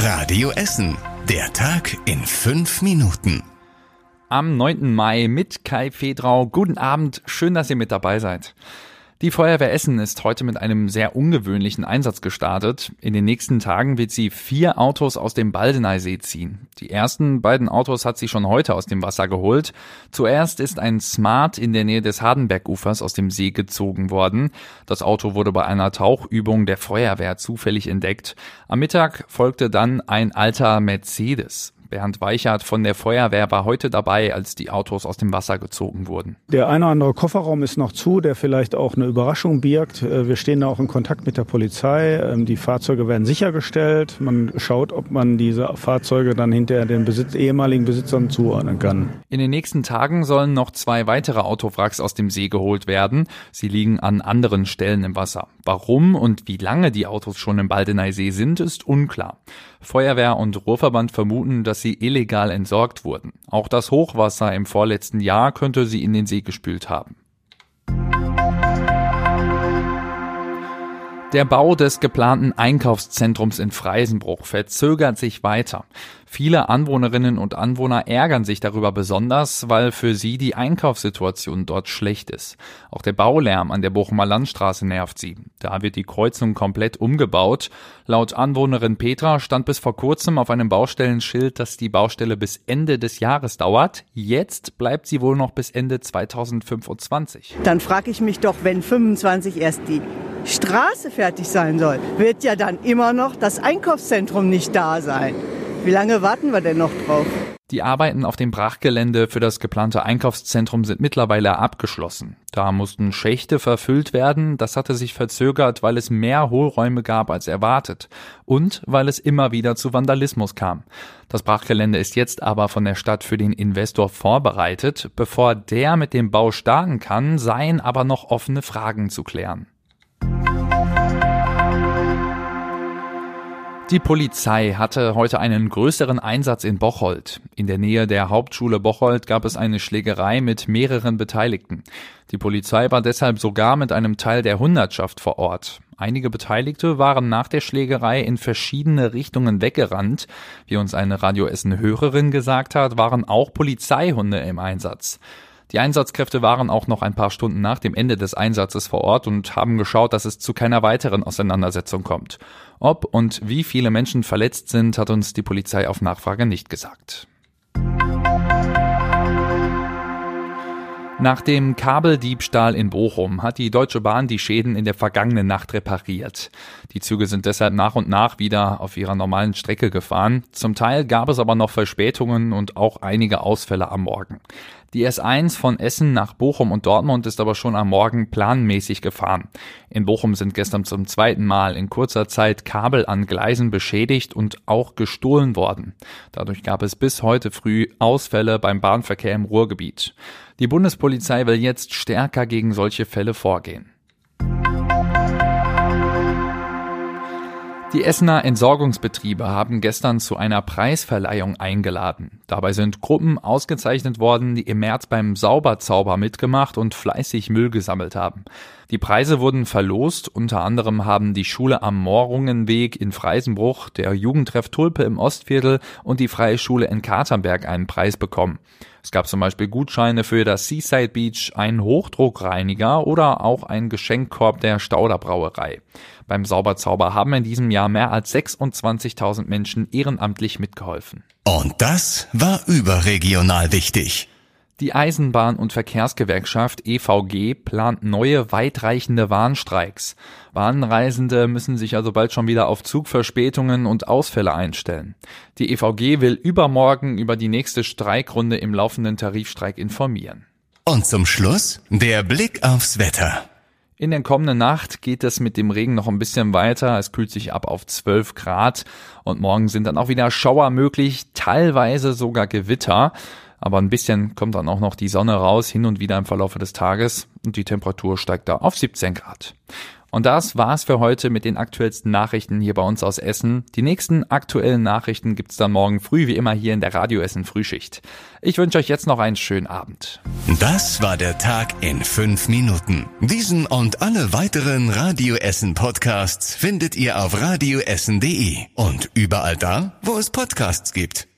Radio Essen. Der Tag in fünf Minuten. Am 9. Mai mit Kai Fedrau. Guten Abend. Schön, dass ihr mit dabei seid. Die Feuerwehr Essen ist heute mit einem sehr ungewöhnlichen Einsatz gestartet. In den nächsten Tagen wird sie vier Autos aus dem Baldeneysee ziehen. Die ersten beiden Autos hat sie schon heute aus dem Wasser geholt. Zuerst ist ein Smart in der Nähe des Hardenbergufers aus dem See gezogen worden. Das Auto wurde bei einer Tauchübung der Feuerwehr zufällig entdeckt. Am Mittag folgte dann ein alter Mercedes. Bernd Weichert von der Feuerwehr war heute dabei, als die Autos aus dem Wasser gezogen wurden. Der eine oder andere Kofferraum ist noch zu, der vielleicht auch eine Überraschung birgt. Äh, wir stehen da auch in Kontakt mit der Polizei. Ähm, die Fahrzeuge werden sichergestellt. Man schaut, ob man diese Fahrzeuge dann hinterher den Besitz, ehemaligen Besitzern zuordnen kann. In den nächsten Tagen sollen noch zwei weitere Autowracks aus dem See geholt werden. Sie liegen an anderen Stellen im Wasser. Warum und wie lange die Autos schon im Baldeneysee sind, ist unklar. Feuerwehr und Ruhrverband vermuten, dass sie illegal entsorgt wurden. Auch das Hochwasser im vorletzten Jahr könnte sie in den See gespült haben. Der Bau des geplanten Einkaufszentrums in Freisenbruch verzögert sich weiter. Viele Anwohnerinnen und Anwohner ärgern sich darüber besonders, weil für sie die Einkaufssituation dort schlecht ist. Auch der Baulärm an der Bochumer Landstraße nervt sie. Da wird die Kreuzung komplett umgebaut. Laut Anwohnerin Petra stand bis vor kurzem auf einem Baustellenschild, dass die Baustelle bis Ende des Jahres dauert. Jetzt bleibt sie wohl noch bis Ende 2025. Dann frage ich mich doch, wenn 25 erst die Straße fertig sein soll, wird ja dann immer noch das Einkaufszentrum nicht da sein. Wie lange warten wir denn noch drauf? Die Arbeiten auf dem Brachgelände für das geplante Einkaufszentrum sind mittlerweile abgeschlossen. Da mussten Schächte verfüllt werden, das hatte sich verzögert, weil es mehr Hohlräume gab als erwartet und weil es immer wieder zu Vandalismus kam. Das Brachgelände ist jetzt aber von der Stadt für den Investor vorbereitet. Bevor der mit dem Bau starten kann, seien aber noch offene Fragen zu klären. Die Polizei hatte heute einen größeren Einsatz in Bocholt. In der Nähe der Hauptschule Bocholt gab es eine Schlägerei mit mehreren Beteiligten. Die Polizei war deshalb sogar mit einem Teil der Hundertschaft vor Ort. Einige Beteiligte waren nach der Schlägerei in verschiedene Richtungen weggerannt. Wie uns eine Radio Essen Hörerin gesagt hat, waren auch Polizeihunde im Einsatz. Die Einsatzkräfte waren auch noch ein paar Stunden nach dem Ende des Einsatzes vor Ort und haben geschaut, dass es zu keiner weiteren Auseinandersetzung kommt. Ob und wie viele Menschen verletzt sind, hat uns die Polizei auf Nachfrage nicht gesagt. Nach dem Kabeldiebstahl in Bochum hat die Deutsche Bahn die Schäden in der vergangenen Nacht repariert. Die Züge sind deshalb nach und nach wieder auf ihrer normalen Strecke gefahren. Zum Teil gab es aber noch Verspätungen und auch einige Ausfälle am Morgen. Die S1 von Essen nach Bochum und Dortmund ist aber schon am Morgen planmäßig gefahren. In Bochum sind gestern zum zweiten Mal in kurzer Zeit Kabel an Gleisen beschädigt und auch gestohlen worden. Dadurch gab es bis heute früh Ausfälle beim Bahnverkehr im Ruhrgebiet. Die Bundespolizei will jetzt stärker gegen solche Fälle vorgehen. Die Essener Entsorgungsbetriebe haben gestern zu einer Preisverleihung eingeladen. Dabei sind Gruppen ausgezeichnet worden, die im März beim Sauberzauber mitgemacht und fleißig Müll gesammelt haben. Die Preise wurden verlost, unter anderem haben die Schule am Moorungenweg in Freisenbruch, der Jugendtreff Tulpe im Ostviertel und die Freie Schule in Katernberg einen Preis bekommen. Es gab zum Beispiel Gutscheine für das Seaside Beach, einen Hochdruckreiniger oder auch einen Geschenkkorb der Stauderbrauerei. Beim Sauberzauber haben in diesem Jahr mehr als 26.000 Menschen ehrenamtlich mitgeholfen. Und das war überregional wichtig. Die Eisenbahn- und Verkehrsgewerkschaft EVG plant neue weitreichende Warnstreiks. Bahnreisende müssen sich also bald schon wieder auf Zugverspätungen und Ausfälle einstellen. Die EVG will übermorgen über die nächste Streikrunde im laufenden Tarifstreik informieren. Und zum Schluss der Blick aufs Wetter. In der kommenden Nacht geht es mit dem Regen noch ein bisschen weiter. Es kühlt sich ab auf 12 Grad und morgen sind dann auch wieder Schauer möglich, teilweise sogar Gewitter. Aber ein bisschen kommt dann auch noch die Sonne raus, hin und wieder im Verlauf des Tages und die Temperatur steigt da auf 17 Grad. Und das war's für heute mit den aktuellsten Nachrichten hier bei uns aus Essen. Die nächsten aktuellen Nachrichten gibt's dann morgen früh wie immer hier in der Radio Essen Frühschicht. Ich wünsche euch jetzt noch einen schönen Abend. Das war der Tag in fünf Minuten. Diesen und alle weiteren Radio Essen Podcasts findet ihr auf radioessen.de und überall da, wo es Podcasts gibt.